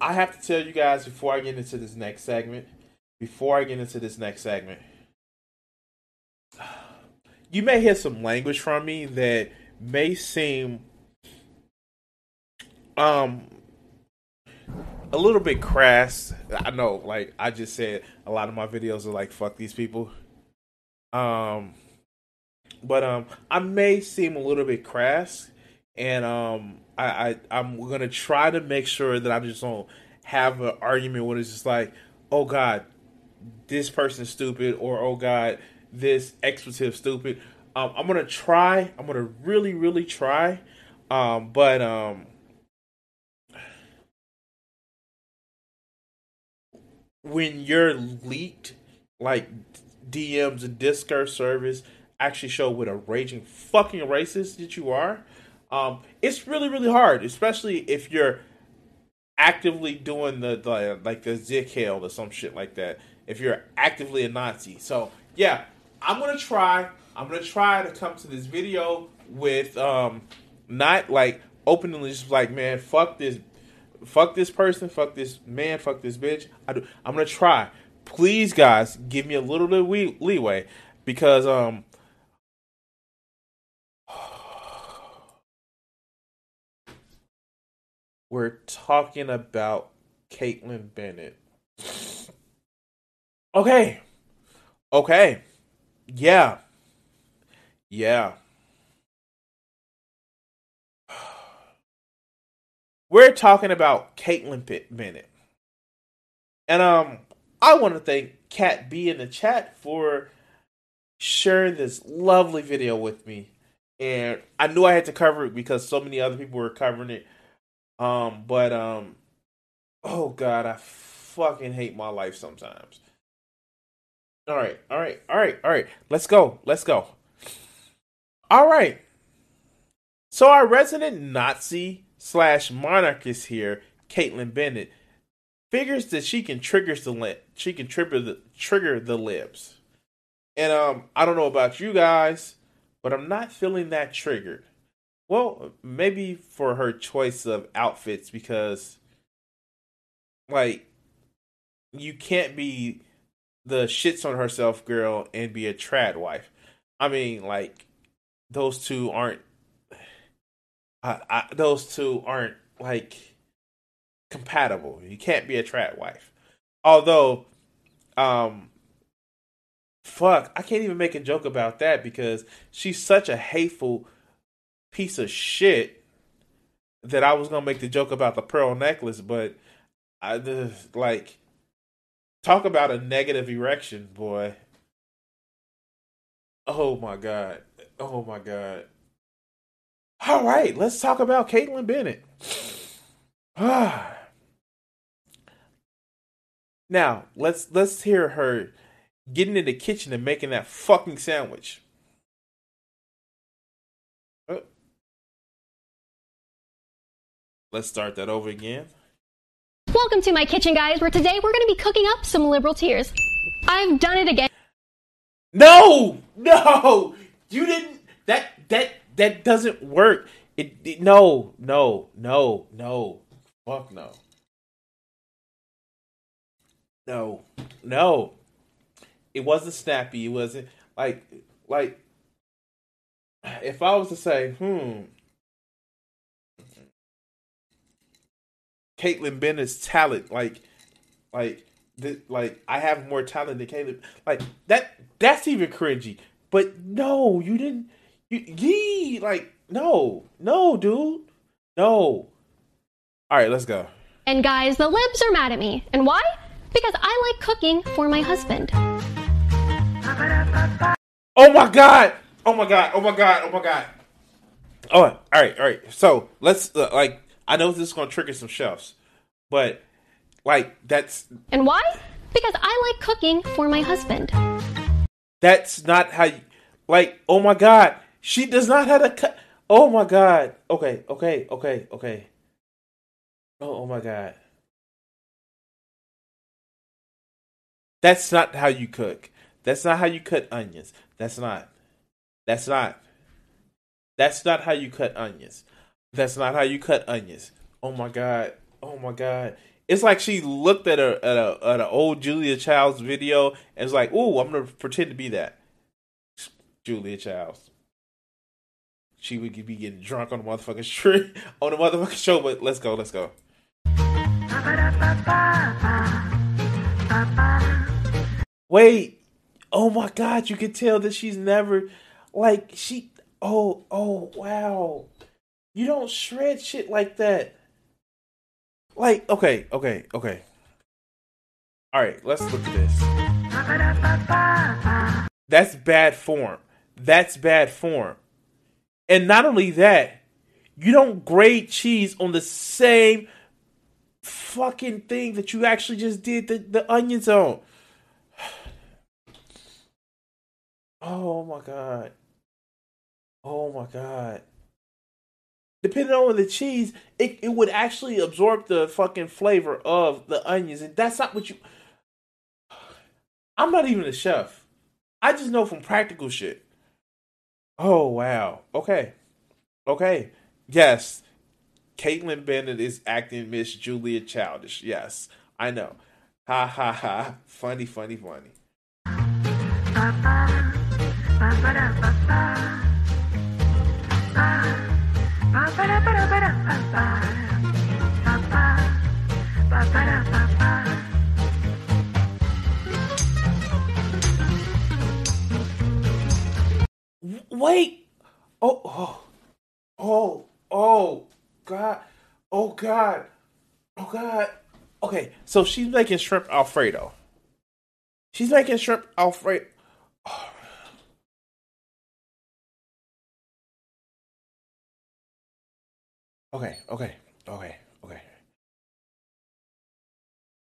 I have to tell you guys before I get into this next segment, before I get into this next segment, you may hear some language from me that may seem um a little bit crass. I know, like I just said, a lot of my videos are like fuck these people. Um but um I may seem a little bit crass and um I, I I'm gonna try to make sure that I just don't have an argument when it's just like, oh god, this person's stupid, or oh god, this expletive stupid. Um, I'm gonna try. I'm gonna really, really try. Um, but um, when you're leaked, like DMs and Discord service actually show what a raging fucking racist that you are, um, it's really, really hard, especially if you're actively doing the, the like the Zick or some shit like that. If you're actively a Nazi, so yeah, I'm gonna try. I'm gonna try to come to this video with um not like openly just like man, fuck this, fuck this person, fuck this man, fuck this bitch. I do. I'm gonna try. Please, guys, give me a little bit of leeway because um we're talking about Kaitlin Bennett. Okay. Okay. Yeah. Yeah. We're talking about Kaitlin Bennett. And um I want to thank Cat B in the chat for sharing this lovely video with me. And I knew I had to cover it because so many other people were covering it um, but um, oh god, I fucking hate my life sometimes. All right, all right, all right, all right. Let's go. Let's go. All right. So our resident Nazi slash monarchist here, Kaitlin Bennett, figures that she can trigger the lip. She can trigger the trigger the libs. And um, I don't know about you guys, but I'm not feeling that triggered. Well, maybe for her choice of outfits because like you can't be the shits on herself girl and be a trad wife. I mean, like those two aren't I, I, those two aren't like compatible. You can't be a trad wife. Although um fuck, I can't even make a joke about that because she's such a hateful piece of shit that I was gonna make the joke about the pearl necklace, but I just like talk about a negative erection, boy. Oh my god. Oh my god. All right, let's talk about Kaitlin Bennett. now, let's let's hear her getting in the kitchen and making that fucking sandwich. Let's start that over again. Welcome to my kitchen, guys, where today we're going to be cooking up some liberal tears. I've done it again. No, no, you didn't. That that that doesn't work. It, it no, no, no, no. Fuck no. No, no. It wasn't snappy. It wasn't like like. If I was to say, hmm, Kaitlin Bennett's talent. Like Like, th- like I have more talent than Kaitlin. Like that. That's even cringy. But no, you didn't. You, yee, like no, no, dude, no. All right, let's go. And guys, the libs are mad at me. And why? Because I like cooking for my husband. Oh my god! Oh my god! Oh my god! Oh my god! Oh, all right, all right. So let's uh, like. I know this is gonna trigger some chefs, but like that's And why? Because I like cooking for my husband. that's not how you like. Oh my god! She does not have to cut. Oh my god! Okay, okay, okay, okay. Oh, oh my god! That's not how you cook. That's not how you cut onions. That's not. That's not. That's not how you cut onions. That's not how you cut onions. Oh my god. Oh my god. It's like she looked at a at a at an old Julia Childs video and was like, "Ooh, I'm gonna pretend to be that." Julia Childs. She would be getting drunk on the motherfucking street on the motherfucking show, but let's go, let's go. Wait. Oh my god, you can tell that she's never like she oh oh wow. You don't shred shit like that. Like, okay, okay, okay. Alright, let's look at this. That's bad form. That's bad form. And not only that, you don't grate cheese on the same fucking thing that you actually just did the, the onions on. Oh my god. Oh my god. Depending on the cheese, it, it would actually absorb the fucking flavor of the onions. And that's not what you I'm not even a chef. I just know from practical shit. Oh wow. Okay. Okay. Yes. Kaitlin Bennett is acting Miss Julia Childish. Yes. I know. Ha ha ha. Funny, funny, funny. W- Wait. Oh, oh, oh, oh, God. Oh, God. Oh, God. Okay, so she's making shrimp Alfredo. She's making shrimp Alfredo. Oh, Okay, okay, okay, okay.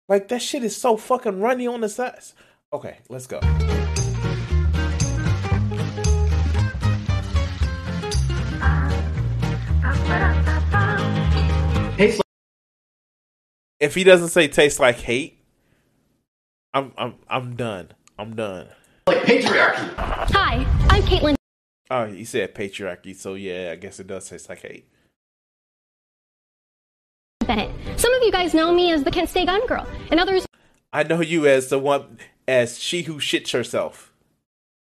Like that shit is so fucking runny on the sides. Okay, let's go. Tastes If he doesn't say tastes like hate, I'm I'm I'm done. I'm done. like patriarchy. Hi, I'm Kaitlin Oh, he said patriarchy, so yeah, I guess it does taste like hate. Bennett. Some of you guys know me as the Kent State Gun Girl, and others I know you as the one as she who shits herself.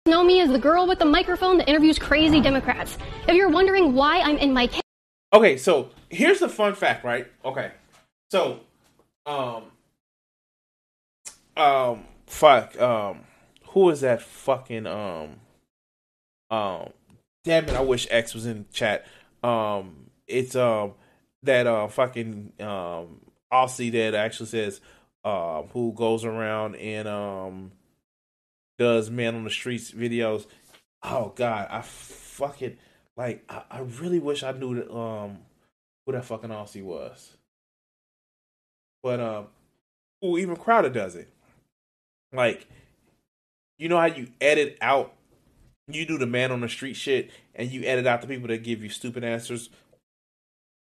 know me as the girl with the microphone that interviews crazy Democrats. If you're wondering why I'm in my Okay, so here's the fun fact, right? Okay. So um um fuck um who is that fucking um um damn it, I wish X was in chat. Um it's um that uh fucking um Aussie that actually says uh who goes around and um does man on the streets videos. Oh god, I fucking like I, I really wish I knew that um who that fucking Aussie was. But um ooh, even Crowder does it. Like you know how you edit out you do the man on the street shit and you edit out the people that give you stupid answers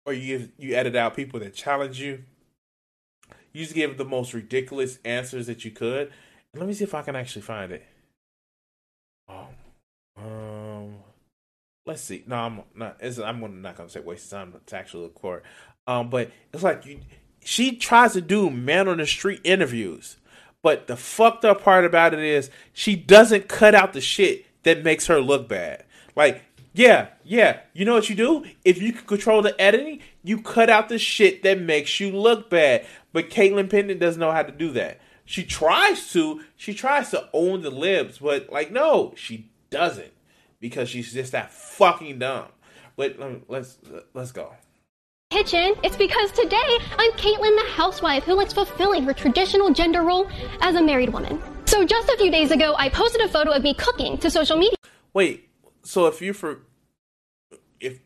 or you you edit out people that challenge you. You just give the most ridiculous answers that you could. And let me see if I can actually find it. Um, um let's see. No, I'm not. I'm gonna- not gonna say waste time to actually look for it. Um, but it's like you. She tries to do man on the street interviews, but the fucked up part about it is she doesn't cut out the shit that makes her look bad. Like, yeah, yeah, you know what you do? If you can control the editing, You cut out the shit that makes you look bad. But Kaitlin Bennett doesn't know how to do that. She tries to. She tries to own the libs, but like, no, she doesn't because she's just that fucking dumb. But um, let's let's go. Kitchen. It's because today I'm Kaitlin, the housewife who likes fulfilling her traditional gender role as a married woman. So just a few days ago, I posted a photo of me cooking to social media. Wait, so if you for if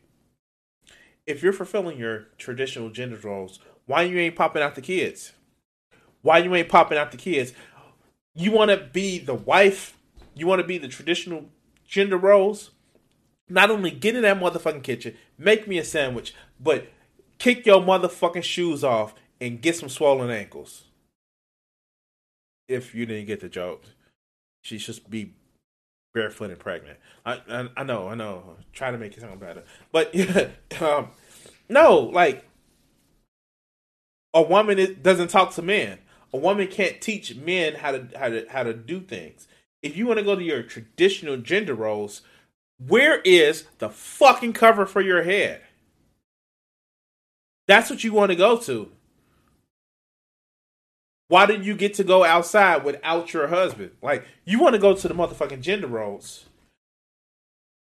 if you're fulfilling your traditional gender roles, why you ain't popping out the kids? Why you ain't popping out the kids? You want to be the wife? You want to be the traditional gender roles? Not only get in that motherfucking kitchen, make me a sandwich, but kick your motherfucking shoes off and get some swollen ankles. If you didn't get the joke, she should be barefoot and pregnant. I, I, I know, I know. Try to make it sound better, but yeah, um, no, like a woman is, doesn't talk to men. A woman can't teach men how to how to how to do things. If you want to go to your traditional gender roles, where is the fucking cover for your head? That's what you want to go to. Why did you get to go outside without your husband? Like, you want to go to the motherfucking gender roles.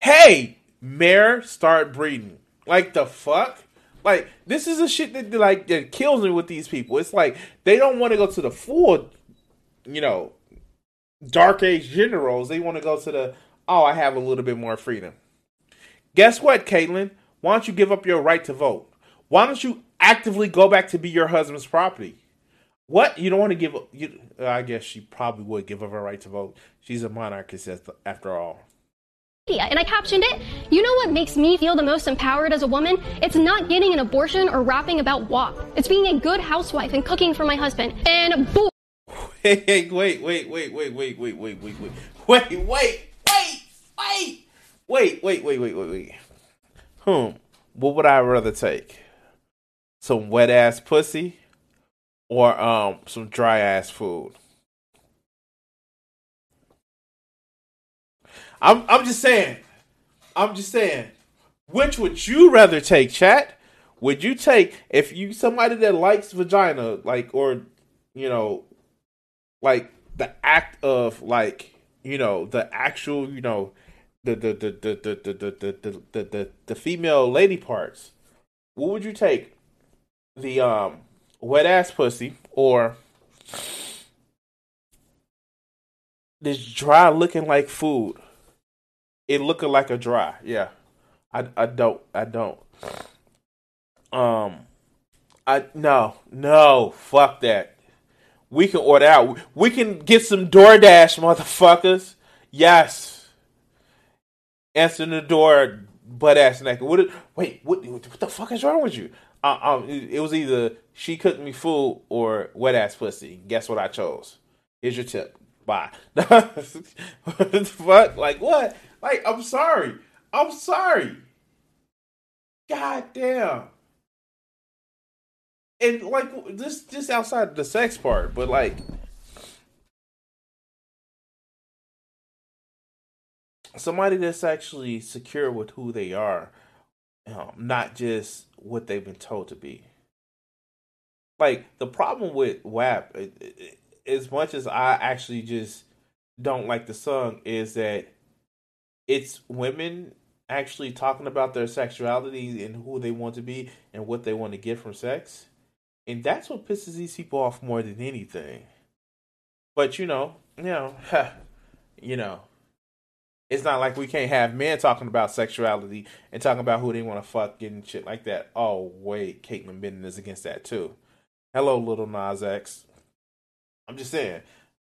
Hey, mayor, start breeding. Like the fuck? Like, this is a shit that like that kills me with these people. It's like they don't want to go to the full, you know, dark age gender roles. They want to go to the oh, I have a little bit more freedom. Guess what, Kaitlin? Why don't you give up your right to vote? Why don't you actively go back to be your husband's property? What you don't want to give? You, I guess she probably would give up her right to vote. She's a monarchist after all. And I captioned it, you know what makes me feel the most empowered as a woman? It's not getting an abortion or rapping about WAP. It's being a good housewife and cooking for my husband. And boom. Hey, hey, wait, wait, wait, wait, wait, wait, wait, wait, wait, wait, wait, wait, wait, wait, wait, wait, wait, wait, wait. Hmm. What would I rather take? Some wet ass pussy or um some dry ass food? I'm I'm just saying. I'm just saying. Which would you rather take, chat? Would you take if you somebody that likes vagina, like or you know, like the act of like you know the actual you know the the the the the the the the the, the, female lady parts? What would you take? The um wet ass pussy or this dry looking like food? it looking like a dry. Yeah, I I don't I don't. Um, I no no fuck that. We can order out. We can get some DoorDash, motherfuckers. Yes. Answer the door, butt ass naked. What? Wait, what? What the fuck is wrong with you? Uh, um, it, was either she cooked me food or wet ass pussy. Guess what I chose? Here's your tip. Bye. what? Like what? Like, I'm sorry. I'm sorry. God damn. And like this just outside the sex part, but like somebody that's actually secure with who they are, um, not just what they've been told to be. Like the problem with WAP, as much as I actually just don't like the song, is that it's women actually talking about their sexuality and who they want to be and what they want to get from sex. And that's what pisses these people off more than anything. But you know, you know, you know, it's not like we can't have men talking about sexuality and talking about who they want to fuck and shit like that. Oh wait, Kaitlin Bennett is against that too. Hello, Lil Nas X. I'm just saying.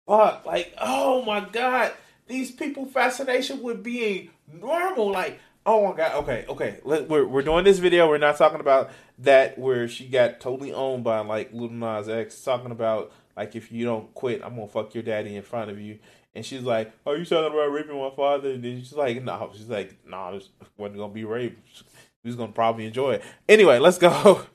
But like, oh my god, these people fascination with being normal. Like, oh my god, okay, okay. Let, we're we're doing this video. We're not talking about that where she got totally owned by like Lil Nas X. Talking about like if you don't quit, I'm gonna fuck your daddy in front of you. And she's like, "Are you talking about raping my father?" And then she's like, "No." She's like, "No, nah, this wasn't gonna be rape. He's gonna probably enjoy it." Anyway, let's go.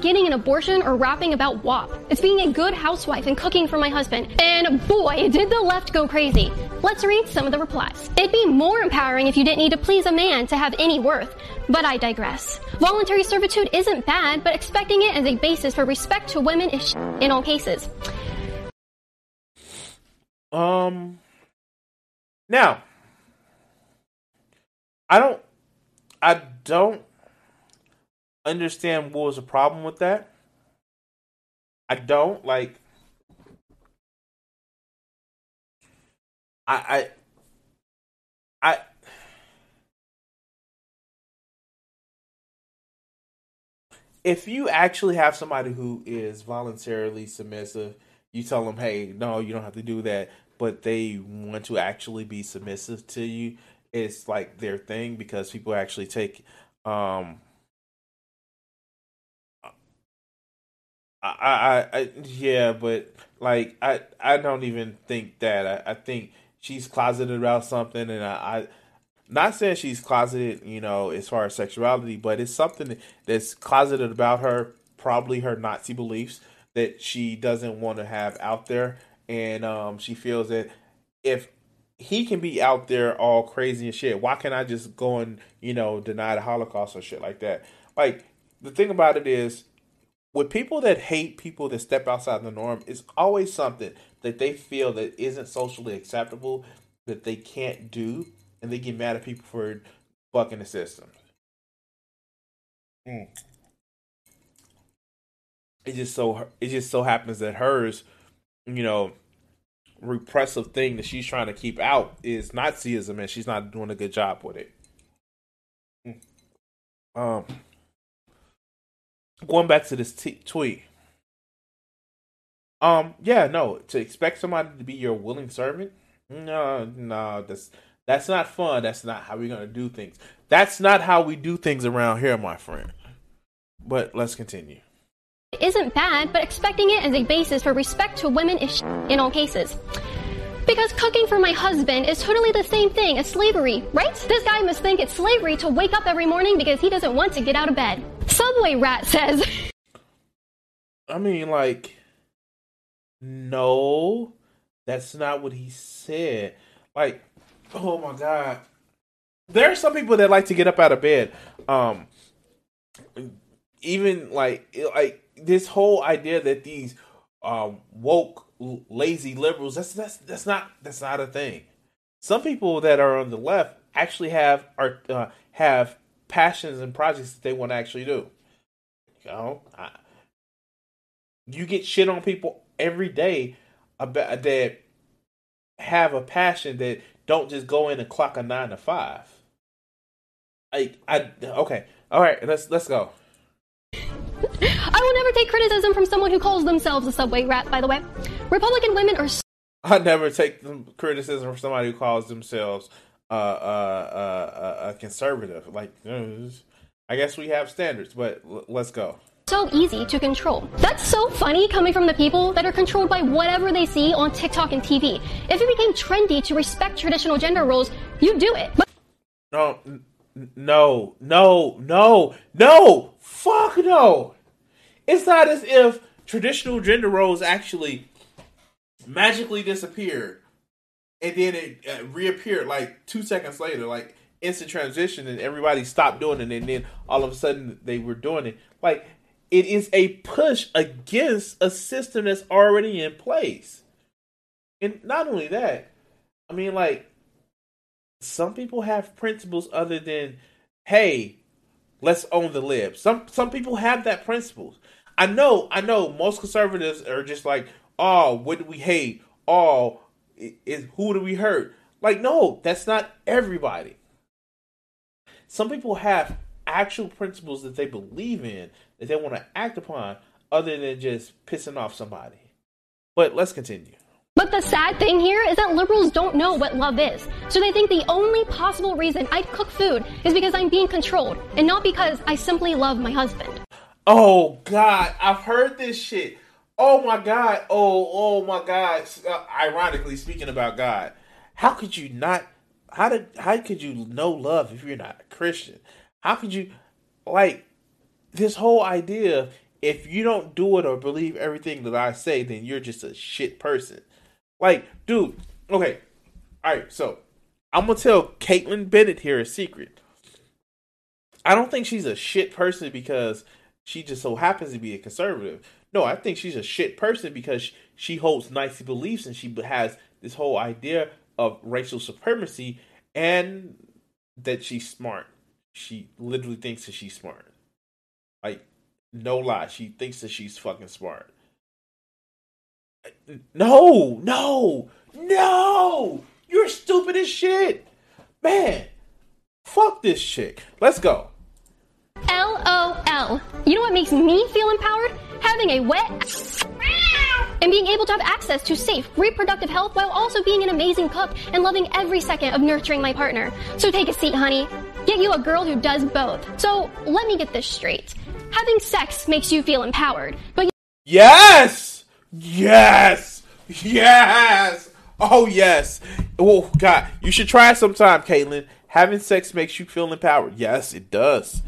getting an abortion or rapping about WAP. It's being a good housewife and cooking for my husband. And boy, did the left go crazy. Let's read some of the replies. It'd be more empowering if you didn't need to please a man to have any worth. But I digress. Voluntary servitude isn't bad, but expecting it as a basis for respect to women is in all cases. Um. Now, I don't. I don't understand what was the problem with that. I don't like. I I I if you actually have somebody who is voluntarily submissive, you tell them, "Hey, no, you don't have to do that," but they want to actually be submissive to you, it's like their thing because people actually take um I, I, I yeah, but like I, I don't even think that. I, I think she's closeted about something, and I, I, not saying she's closeted, you know, as far as sexuality, but it's something that's closeted about her, probably her Nazi beliefs that she doesn't want to have out there, and um, she feels that if he can be out there all crazy and shit, why can't I just go and you know deny the Holocaust or shit like that? Like the thing about it is with people that hate people that step outside the norm, it's always something that they feel that isn't socially acceptable that they can't do, and they get mad at people for fucking the system. Mm. It just so it just so happens that hers, you know, repressive thing that she's trying to keep out is Nazism, and she's not doing a good job with it. Mm. Um going back to this t- tweet. Um, yeah, no, to expect somebody to be your willing servant, no, no, that's that's not fun. That's not how we're gonna do things. That's not how we do things around here, my friend. But let's continue. It isn't bad, but expecting it as a basis for respect to women is in all cases. Because cooking for my husband is totally the same thing as slavery, right? This guy must think it's slavery to wake up every morning because he doesn't want to get out of bed. Subway Rat says. I mean, like, no, that's not what he said. Like, oh my god, there are some people that like to get up out of bed. Um, even like, like this whole idea that these um woke lazy liberals that's that's that's not that's not a thing some people that are on the left actually have are uh, have passions and projects that they want to actually do. You know, I, you get shit on people every day about that have a passion that don't just go in and clock a nine to five. Like I okay, all right, let's let's go. I will never take criticism from someone who calls themselves a subway rat. By the way, Republican women are. I never take criticism from somebody who calls themselves uh, uh, uh, a conservative. Like, I guess we have standards, but l- let's go. So easy to control. That's so funny coming from the people that are controlled by whatever they see on TikTok and TV. If it became trendy to respect traditional gender roles, you'd do it. But- no, no, no, no, no, fuck no. It's not as if traditional gender roles actually magically disappeared and then it uh, reappeared like two seconds later, like instant transition, and everybody stopped doing it, and then all of a sudden they were doing it. Like it is a push against a system that's already in place. And not only that, I mean, like some people have principles other than, hey, let's own the lib. Some some people have that principles. I know, I know. Most conservatives are just like, oh, what do we hate? Oh, is who do we hurt? Like, no, that's not everybody. Some people have actual principles that they believe in that they want to act upon other than just pissing off somebody. But let's continue. But the sad thing here is that liberals don't know what love is. So they think the only possible reason I cook food is because I'm being controlled and not because I simply love my husband. Oh God, I've heard this shit. Oh my God. Oh, oh my God. Uh, ironically, speaking about God, how could you not? How did? How could you know love if you're not a Christian? How could you like this whole idea? if you don't do it or believe everything that I say, then you're just a shit person. Like, dude, okay. All right, so I'm gonna tell Kaitlin Bennett here a secret. I don't think she's a shit person because she just so happens to be a conservative. No, I think she's a shit person because she holds Nazi beliefs and she has this whole idea of racial supremacy and that she's smart. She literally thinks that she's smart. Like, no lie, she thinks that she's fucking smart. Uh, no, no, no! You're stupid as shit! Man, fuck this chick. Let's go. LOL. You know what makes me feel empowered? Having a wet and being able to have access to safe reproductive health while also being an amazing cook and loving every second of nurturing my partner. So take a seat, honey. Get you a girl who does both. So let me get this straight. Having sex makes you feel empowered, but Yes! Yes! Yes! Oh, yes. Oh, God. You should try it sometime, Kaitlin. Having sex makes you feel empowered. Yes, it does.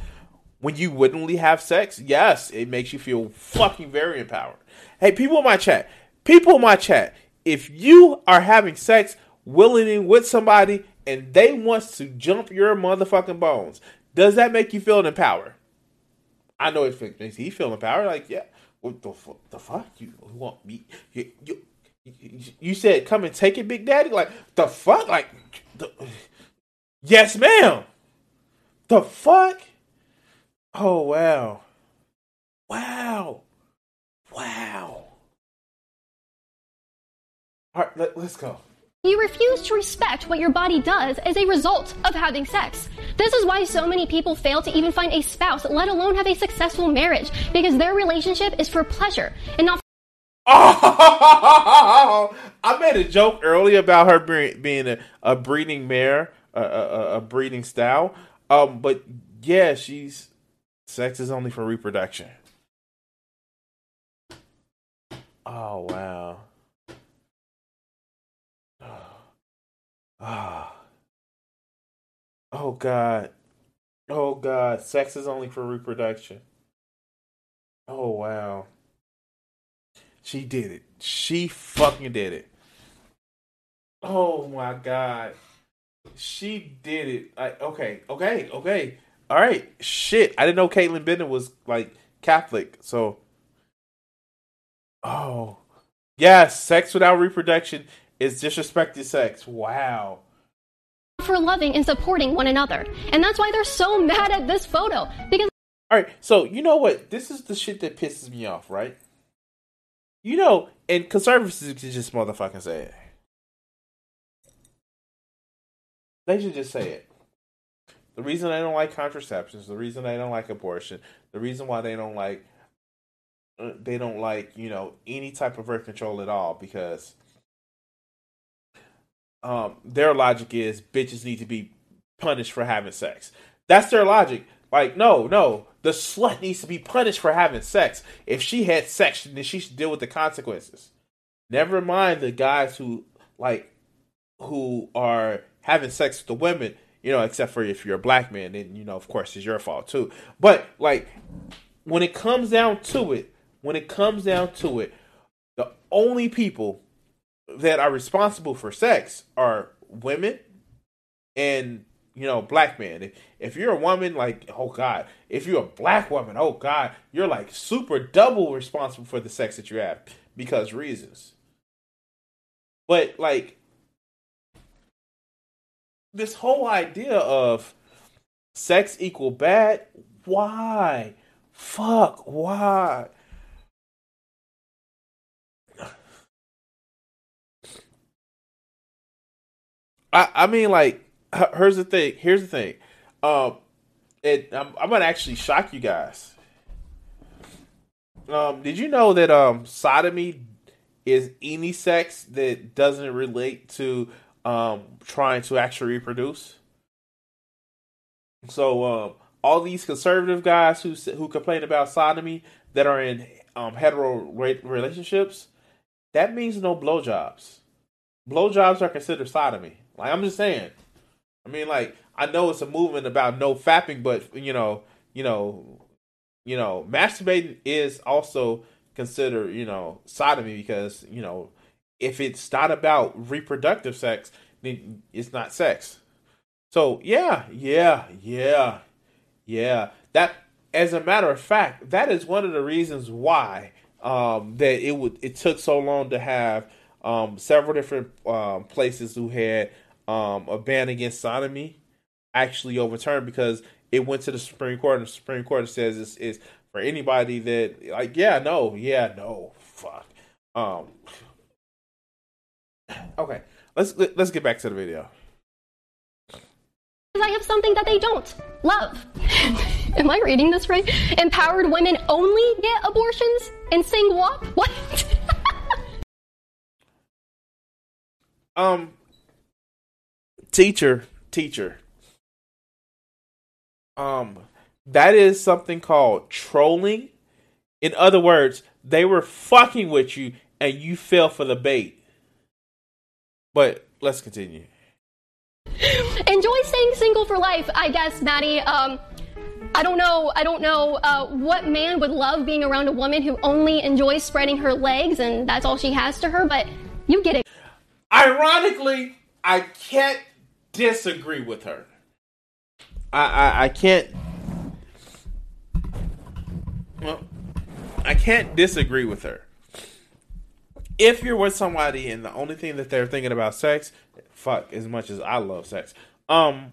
When you wouldn't have sex, yes, it makes you feel fucking very empowered. Hey, people in my chat, people in my chat, if you are having sex willingly with somebody and they wants to jump your motherfucking bones, does that make you feel empowered? I know it makes he feel empowered. Like, yeah, what the, fu- the fuck? You want me? You, you, you said come and take it, Big Daddy. Like the fuck? Like, the, yes, ma'am. The fuck? Oh wow, wow, wow. All right, let, let's go. You refuse to respect what your body does as a result of having sex. This is why so many people fail to even find a spouse, let alone have a successful marriage, because their relationship is for pleasure and not. Oh, I made a joke earlier about her being, being a, a breeding mare, a, a, a breeding style. Um, but yeah, she's sex is only for reproduction. Oh wow. Ah. Oh God. Oh God. Sex is only for reproduction. Oh wow. She did it. She fucking did it. Oh my God. She did it. Like, okay, okay, okay. All right. Shit. I didn't know Kaitlin Bennett was like Catholic. So Oh. Yes, sex without reproduction is disrespected sex. Wow. For loving and supporting one another. And that's why they're so mad at this photo. Because All right, so you know what? This is the shit that pisses me off, right? You know, and conservatives can just motherfucking say it. They should just say it. The reason they don't like contraceptions, the reason they don't like abortion, the reason why they don't like uh, they don't like you know any type of birth control at all because um their logic is bitches need to be punished for having sex. That's their logic. Like no, no, the slut needs to be punished for having sex. If she had sex, then she should deal with the consequences. Never mind the guys who like who are having sex with the women, you know, except for if you're a black man, then you know, of course, it's your fault too. But like when it comes down to it, when it comes down to it, the only people that are responsible for sex are women and you know black men. If, if you're a woman, like oh god, if you're a black woman, oh god, you're like super double responsible for the sex that you have because reasons. But like this whole idea of sex equal bad, why? Fuck, why? I, I mean, like, here's the thing. Here's the thing. Um, it I'm, I'm gonna actually shock you guys. Um, did you know that um sodomy is any sex that doesn't relate to um trying to actually reproduce? So um all these conservative guys who who complain about sodomy that are in um hetero relationships, that means no blowjobs. Blowjobs are considered sodomy. Like I'm just saying. I mean, like I know it's a movement about no fapping, but you know, you know, you know, masturbating is also considered, you know, sodomy because, you know, if it's not about reproductive sex, then it's not sex. So, yeah, yeah, yeah, yeah. That, as a matter of fact, that is one of the reasons why um, that it would it took so long to have um, several different um, places who had um, a ban against sodomy actually overturned because it went to the Supreme Court and the Supreme Court says it's, it's for anybody that like yeah no yeah no fuck um okay let's let's get back to the video I have something that they don't love. Am I reading this right? Empowered women only get abortions and sing WAP? What? um, teacher, teacher. Um, that is something called trolling. In other words, they were fucking with you and you fell for the bait. But let's continue. Enjoy staying single for life, I guess, Maddie. Um, I don't know. I don't know uh, what man would love being around a woman who only enjoys spreading her legs and that's all she has to her. But you get it. Ironically, I can't disagree with her. I I, I can't. Well, I can't disagree with her. If you're with somebody and the only thing that they're thinking about sex, fuck, as much as I love sex, um,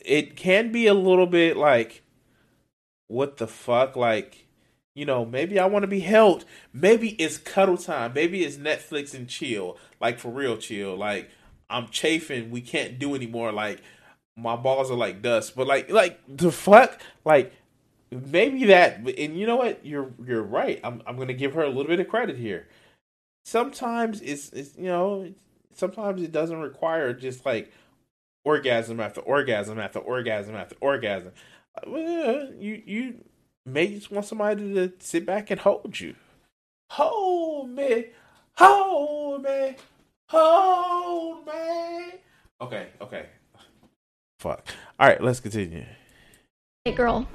it can be a little bit like, what the fuck, like, you know, maybe I want to be held. Maybe it's cuddle time. Maybe it's Netflix and chill, like for real chill. Like I'm chafing, we can't do anymore. Like my balls are like dust. But like, like the fuck, like maybe that. And you know what? You're you're right. I'm I'm gonna give her a little bit of credit here. Sometimes it's it's you know sometimes it doesn't require just like orgasm after orgasm after orgasm after orgasm. Uh, well, you you may just want somebody to sit back and hold you. Hold me, hold me, hold me. Okay, okay. Fuck. All right, let's continue. Hey, girl.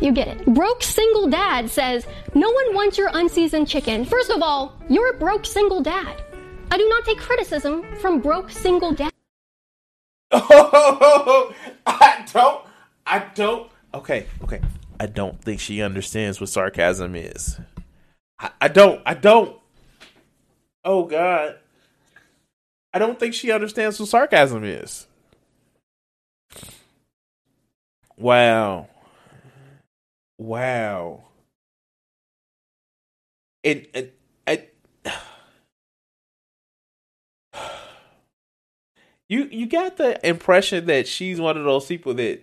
You get it. Broke single dad says, No one wants your unseasoned chicken. First of all, you're a broke single dad. I do not take criticism from broke single dad. Oh, I don't. I don't. Okay, okay. I don't think she understands what sarcasm is. I, I don't. I don't. Oh, God. I don't think she understands what sarcasm is. Wow. Wow. And, and, and you you got the impression that she's one of those people that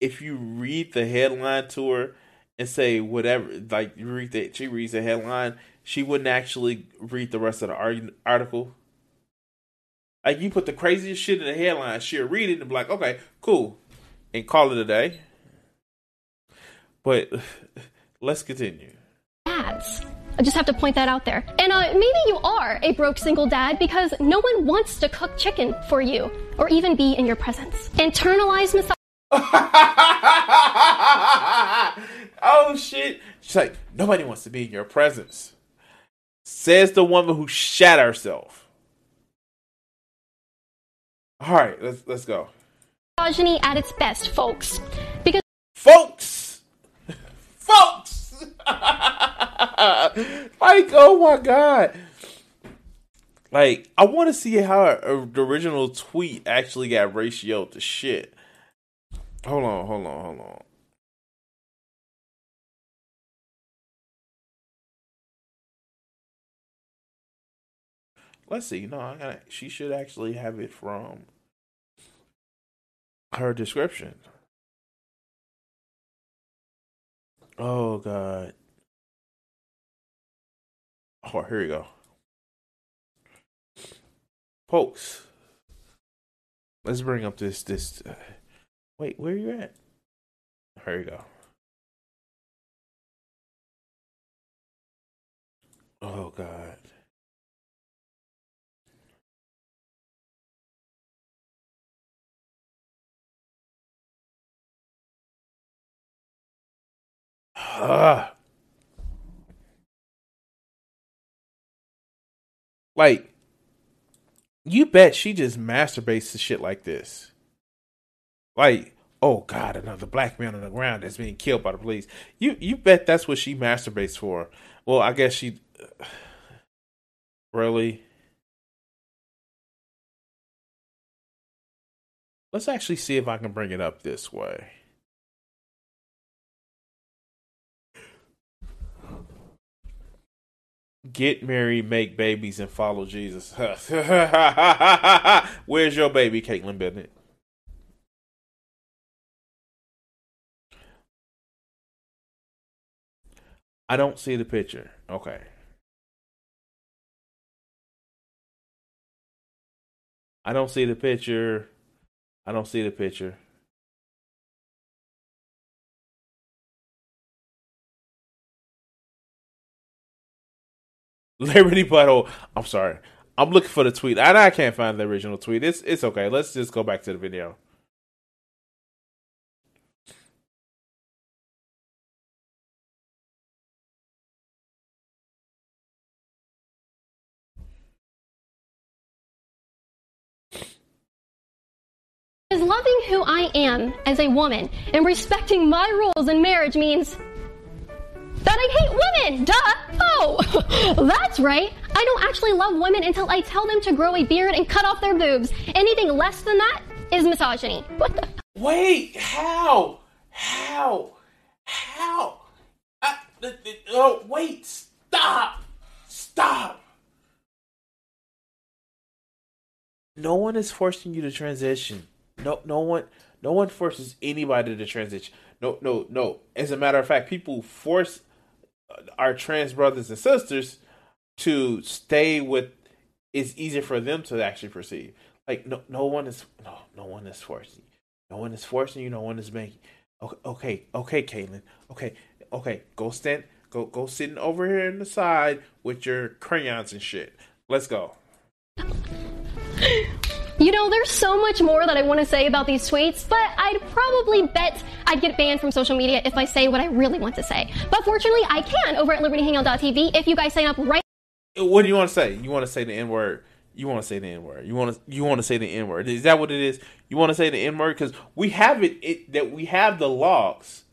if you read the headline to her and say whatever like you read that she reads the headline she wouldn't actually read the rest of the article like you put the craziest shit in the headline she'll read it and be like okay cool and call it a day but let's continue. Dads. I just have to point that out there. And uh, maybe you are a broke single dad because no one wants to cook chicken for you or even be in your presence. Internalized misogyny. oh shit. She's like, nobody wants to be in your presence. Says the woman who shat herself. All right, let's let's go. Misogyny at its best, folks. Because folks folks. like, oh my god. Like, I want to see how the original tweet actually got ratioed to shit. Hold on, hold on, hold on. Let's see. No, I got she should actually have it from her description. Oh god. Oh, here we go. Folks, let's bring up this this. Uh, wait, where are you at? Here we go. Oh god. Uh, like you bet she just masturbates to shit like this. Like, oh God, another black man on the ground that's being killed by the police. You you bet that's what she masturbates for. Well, I guess she really. Let's actually see if I can bring it up this way. Get married, make babies, and follow Jesus. Where's your baby, Kaitlin Bennett? I don't see the picture. Okay. I don't see the picture. I don't see the picture. Liberty Butthole. I'm sorry. I'm looking for the tweet. And I can't find the original tweet. It's it's okay. Let's just go back to the video. Is loving who I am as a woman and respecting my rules in marriage means that I hate women. Duh. Oh, that's right. I don't actually love women until I tell them to grow a beard and cut off their boobs. Anything less than that is misogyny. What the? Wait, how? How? How? Uh, I, oh, wait, stop. Stop. No one is forcing you to transition. No, no one, no one forces anybody to transition. No, no, no. As a matter of fact, people force our trans brothers and sisters to stay with. It's easier for them to actually perceive. Like no, no one is no, no one is forcing. You. No one is forcing you. No one is making. Okay, okay, okay, Kaitlin. Okay, okay. Go stand. Go, go sitting over here in the side with your crayons and shit. Let's go. You know, there's so much more that I want to say about these tweets, but I'd probably bet I'd get banned from social media if I say what I really want to say. But fortunately, I can over at libertyhangout.tv if you guys sign up right. Uh, what do you want to say? You want to say the N word? You want to say the N word? You want to you want to say the N word? Is that what it is? You want to say the N word because we have it, it that we have the logs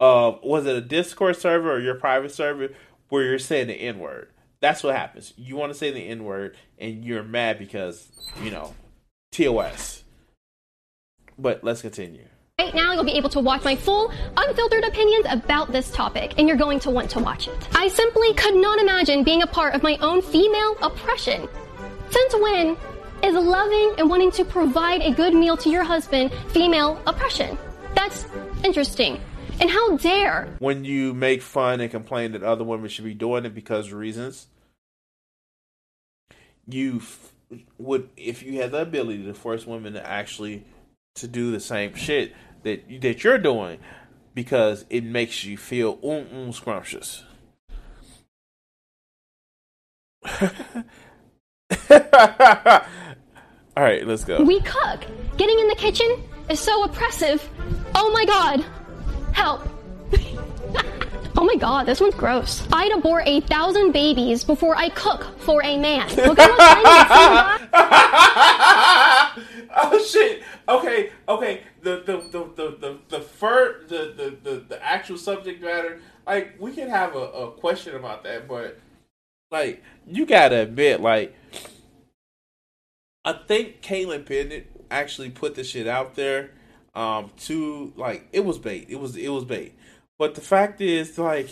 of was it a Discord server or your private server where you're saying the N word? That's what happens. You want to say the N word and you're mad because you know TOS. But let's continue. Right now, you'll be able to watch my full, unfiltered opinions about this topic, and you're going to want to watch it. I simply could not imagine being a part of my own female oppression. Since when is loving and wanting to provide a good meal to your husband female oppression? That's interesting. And how dare. When you make fun and complain that other women should be doing it because of reasons, you would if you had the ability to force women to actually to do the same shit that that you're doing because it makes you feel um um scrumptious. All right, let's go. We cook. Getting in the kitchen is so oppressive. Oh my god. Help. Oh my god, this one's gross. I'd abort a thousand babies before I cook for a man. Look at Oh shit. Okay, okay. The the the the the the fur the, the the the actual subject matter. Like we can have a, a question about that, but like you gotta admit, like I think Kaitlin Bennett actually put this shit out there um to like it was bait. It was it was bait. But the fact is, like,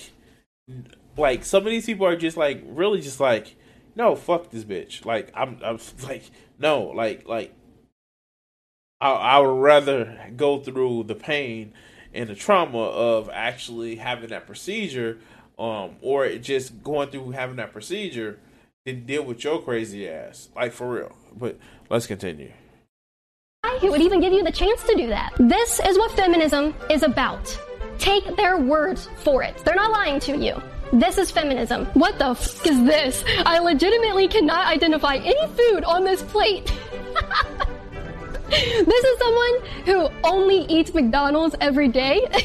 like some of these people are just like really just like, no, fuck this bitch. Like I'm, I'm like, no, like, like, I, I would rather go through the pain and the trauma of actually having that procedure, um, or just going through having that procedure than deal with your crazy ass. Like for real. But let's continue. Who would even give you the chance to do that? This is what feminism is about. Take their words for it. They're not lying to you. This is feminism. What the f is this? I legitimately cannot identify any food on this plate. this is someone who only eats McDonald's every day.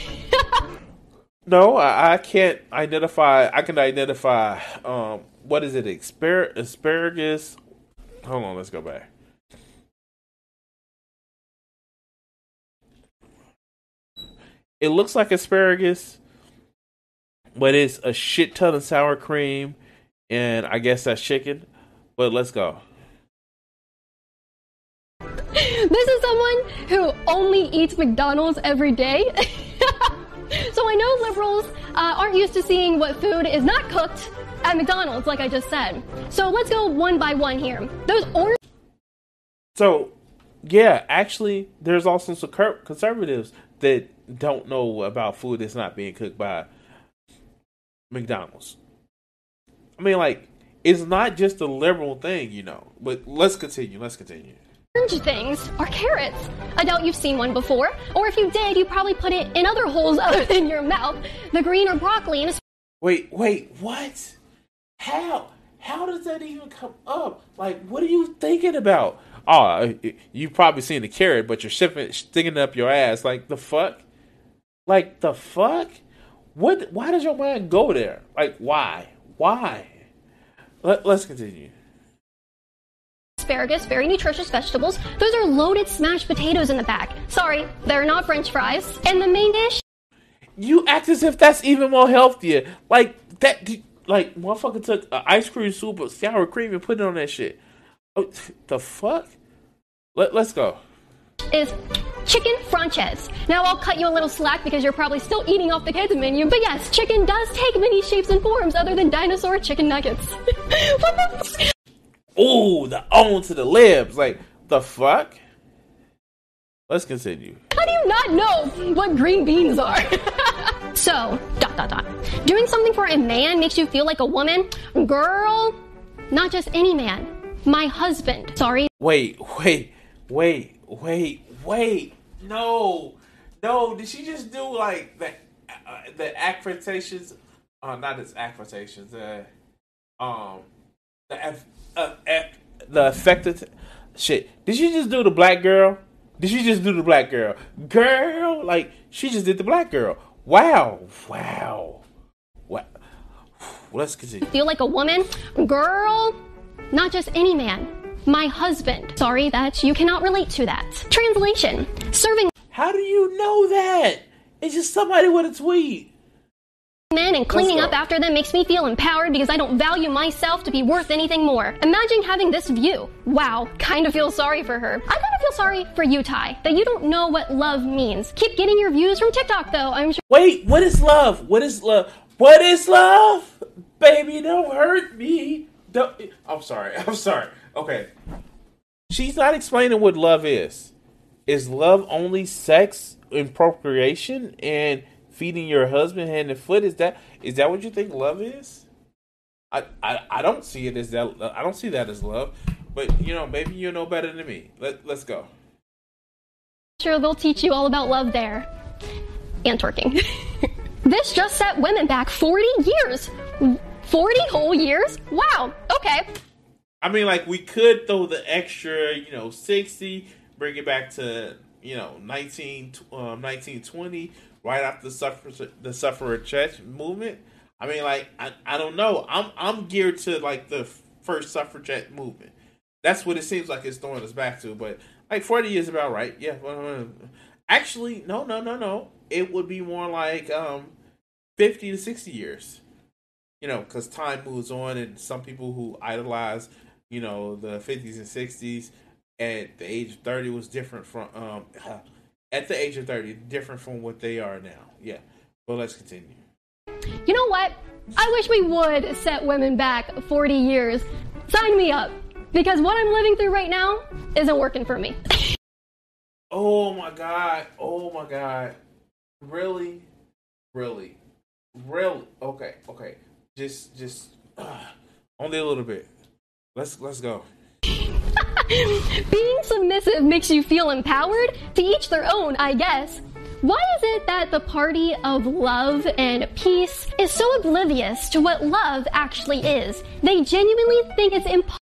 No, I, I can't identify. I can identify. Um, what is it? Aspar- asparagus. Hold on, let's go back. It looks like asparagus, but it's a shit ton of sour cream, and I guess that's chicken. But let's go. This is someone who only eats McDonald's every day. so I know liberals uh, aren't used to seeing what food is not cooked at McDonald's, like I just said. So let's go one by one here. Those orange. So, yeah, actually, there's also some conservatives that don't know about food that's not being cooked by McDonald's. I mean, like, it's not just a liberal thing, you know. But let's continue. Let's continue. Orange things are carrots. I doubt you've seen one before, or if you did, you probably put it in other holes other than your mouth. The green or broccoli and. Wait, wait, what? How? How does that even come up? Like, what are you thinking about? Oh, you've probably seen the carrot, but you're shipping, sticking up your ass. Like the fuck? Like the fuck? What? Why does your mind go there? Like why? Why? Let, let's continue asparagus, very nutritious vegetables. Those are loaded smashed potatoes in the back. Sorry, they're not french fries. And the main dish. You act as if that's even more healthier. Like, that, like, motherfucker took ice cream soup with sour cream and put it on that shit. Oh, the fuck? Let, let's go. Is chicken frances. Now I'll cut you a little slack because you're probably still eating off the kids menu, but yes, chicken does take many shapes and forms other than dinosaur chicken nuggets. what the Ooh, the on to the libs. Like, the fuck? Let's continue. How do you not know what green beans are? so, dot dot dot. Doing something for a man makes you feel like a woman? Girl, not just any man. My husband. Sorry. Wait, wait, wait, wait, wait. No. No, did she just do like the uh, the affectations? Uh, not its affectations. Uh, um, the f uh, the affected shit. Did she just do the black girl? Did she just do the black girl? Girl, like she just did the black girl. Wow, wow, wow. Let's continue. Feel like a woman, girl, not just any man. My husband. Sorry that you cannot relate to that. Translation: Serving. How do you know that? It's just somebody with a tweet men and cleaning up after them makes me feel empowered because I don't value myself to be worth anything more. Imagine having this view. Wow, kind of feel sorry for her. I kind of feel sorry for you, Ty, that you don't know what love means. Keep getting your views from TikTok, though. I'm sure. Wait, what is love? What is love? What is love? Baby, don't hurt me. Don't. I'm sorry. I'm sorry. Okay. She's not explaining what love is. Is love only sex and procreation and feeding your husband hand and foot? Is that is that what you think love is? I, I i don't see it as that i don't see that as love but you know maybe you know better than me. Let, let's go. Sure they'll teach you all about love there. And twerking. This just set women back 40 years. 40 whole years? Wow. Okay i mean like we could throw the extra you know 60 bring it back to you know 19 um, 1920 right after the suffrage the suffragette movement. I mean, like I, I don't know. I'm I'm geared to like the first suffragette movement. That's what it seems like it's throwing us back to. But like 40 years about right. Yeah. Actually, no, no, no, no. It would be more like um 50 to 60 years. You know, because time moves on, and some people who idolize, you know, the 50s and 60s at the age of 30 was different from um at the age of 30, different from what they are now. Yeah. Well, let's continue. You know what? I wish we would set women back 40 years. Sign me up. Because what I'm living through right now isn't working for me. oh my God. Oh my God. Really? Really? Really? Okay. Okay. Just, just, uh, only a little bit. Let's, let's go. Being submissive makes you feel empowered? To each their own, I guess. Why is it that the party of love and peace is so oblivious to what love actually is? They genuinely think it's impossible.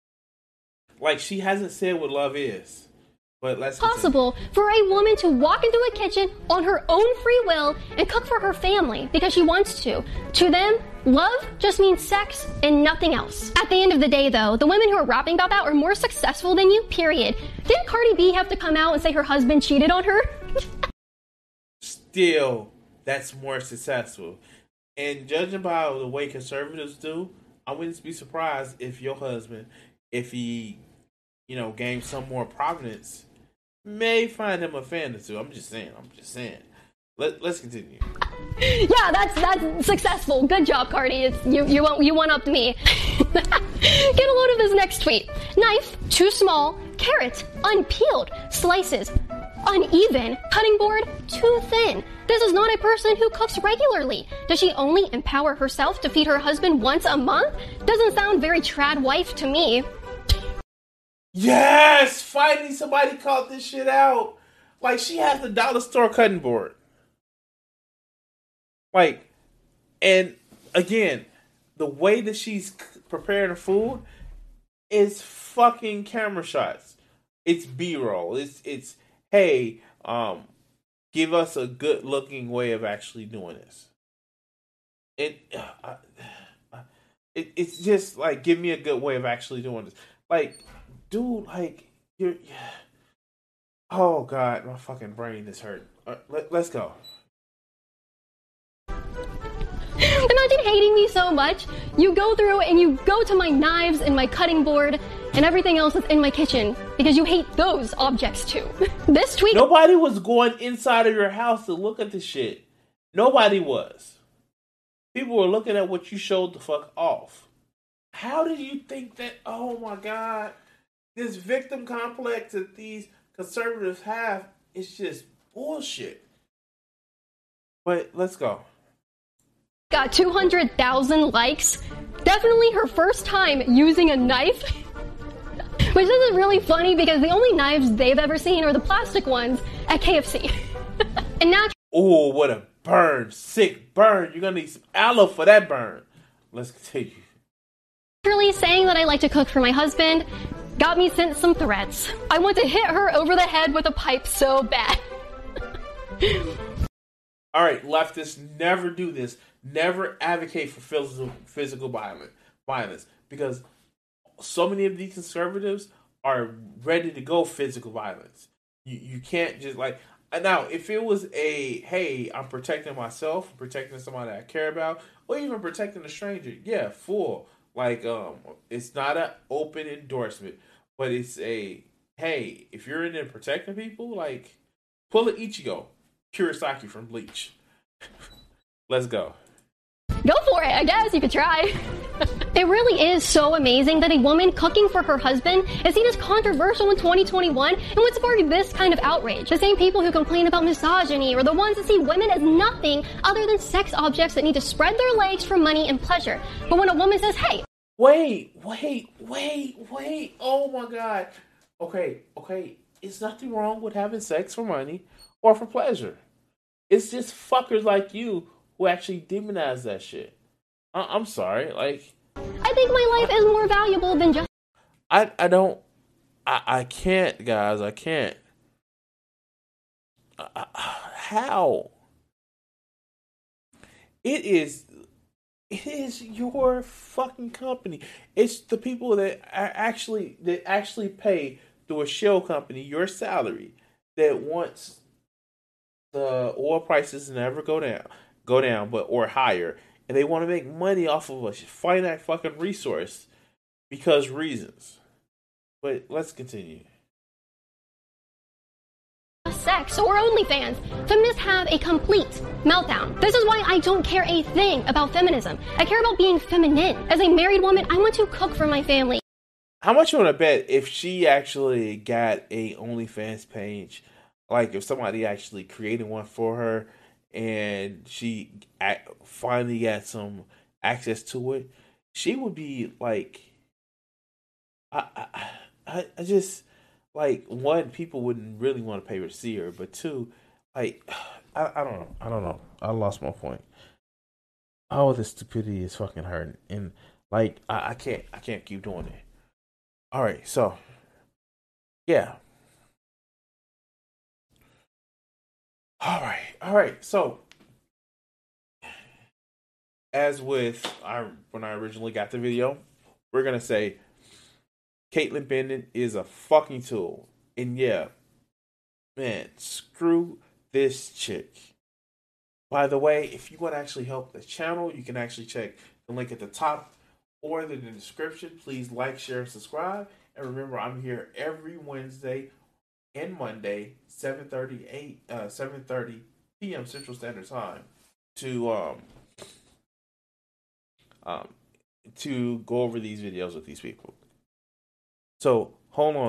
Like, she hasn't said what love is. But let's possible for a woman to walk into a kitchen on her own free will and cook for her family because she wants to. To them, love just means sex and nothing else. At the end of the day, though, the women who are rapping about that are more successful than you, period. Didn't Cardi B have to come out and say her husband cheated on her? Still, that's more successful. And judging by the way conservatives do, I wouldn't be surprised if your husband, if he, you know, gained some more prominence, may find him a fan or two. I'm just saying. I'm just saying. Let, let's continue. yeah, that's that's successful. Good job, Cardi. It's you you won you one upped me. Get a load of this next tweet. Knife too small. Carrot unpeeled. Slices uneven. Cutting board too thin. This is not a person who cooks regularly. Does she only empower herself to feed her husband once a month? Doesn't sound very trad wife to me. Yes! Finally somebody caught this shit out. Like she has the dollar store cutting board. Like, and again, the way that she's preparing the food is fucking camera shots. It's B roll. It's it's hey, um, give us a good looking way of actually doing this. It, uh, it it's just like give me a good way of actually doing this. Like, dude, like you're. Oh god, my fucking brain is hurt. Uh, let, let's go. Imagine hating me so much. You go through and you go to my knives and my cutting board and everything else that's in my kitchen because you hate those objects too. this tweet. Nobody was going inside of your house to look at the shit. Nobody was. People were looking at what you showed the fuck off. How did you think that? Oh my god, this victim complex that these conservatives have is just bullshit. But let's go. Got 200,000 likes. Definitely her first time using a knife. Which isn't really funny because the only knives they've ever seen are the plastic ones at KFC. and now. Oh, what a burn! Sick burn. You're gonna need some aloe for that burn. Let's continue. Literally saying that I like to cook for my husband got me sent some threats. I want to hit her over the head with a pipe so bad. All right, leftists, never do this. Never advocate for physical physical violence, violence because so many of these conservatives are ready to go physical violence. You you can't just like now if it was a hey I'm protecting myself, protecting somebody I care about, or even protecting a stranger, yeah, full like um it's not an open endorsement, but it's a hey if you're in there protecting people, like pull an Ichigo, Kurosaki from Bleach. Let's go. Go for it, I guess you could try. It really is so amazing that a woman cooking for her husband is seen as controversial in 2021 and would spark this kind of outrage. The same people who complain about misogyny are the ones that see women as nothing other than sex objects that need to spread their legs for money and pleasure. But when a woman says, hey, wait, wait, wait, wait, oh my god. Okay, okay, it's nothing wrong with having sex for money or for pleasure. It's just fuckers like you who actually demonize that shit. I- am sorry, like. I think my life is more valuable than just. I I don't. I I can't, guys. I can't. Uh, how? It is. It is your fucking company. It's the people that are actually that actually pay through a shell company your salary that wants the oil prices never go down go down, but or higher, and they want to make money off of a finite fucking resource because reasons. But let's continue. Sex or OnlyFans. Feminists have a complete meltdown. This is why I don't care a thing about feminism. I care about being feminine. As a married woman, I want to cook for my family. How much you want to bet if she actually got a OnlyFans page? Like if somebody actually created one for her and she finally got some access to it, she would be like, I, I, I just like one, people wouldn't really want to pay to see her, but two, like, I, I don't know, I don't know, I lost my point. Oh, the stupidity is fucking hurting, and like, I, I can't, I can't keep doing it. All right, so, yeah, All right, all right. So, as with I when I originally got the video, we're gonna say Kaitlin Bennett is a fucking tool, and yeah, man, screw this chick. By the way, if you want to actually help the channel, you can actually check the link at the top or in the description. Please like, share, and subscribe. And remember, I'm here every Wednesday and Monday, 7:30 8 uh 7:30 p.m. Central Standard Time to um um to go over these videos with these people. So hold on.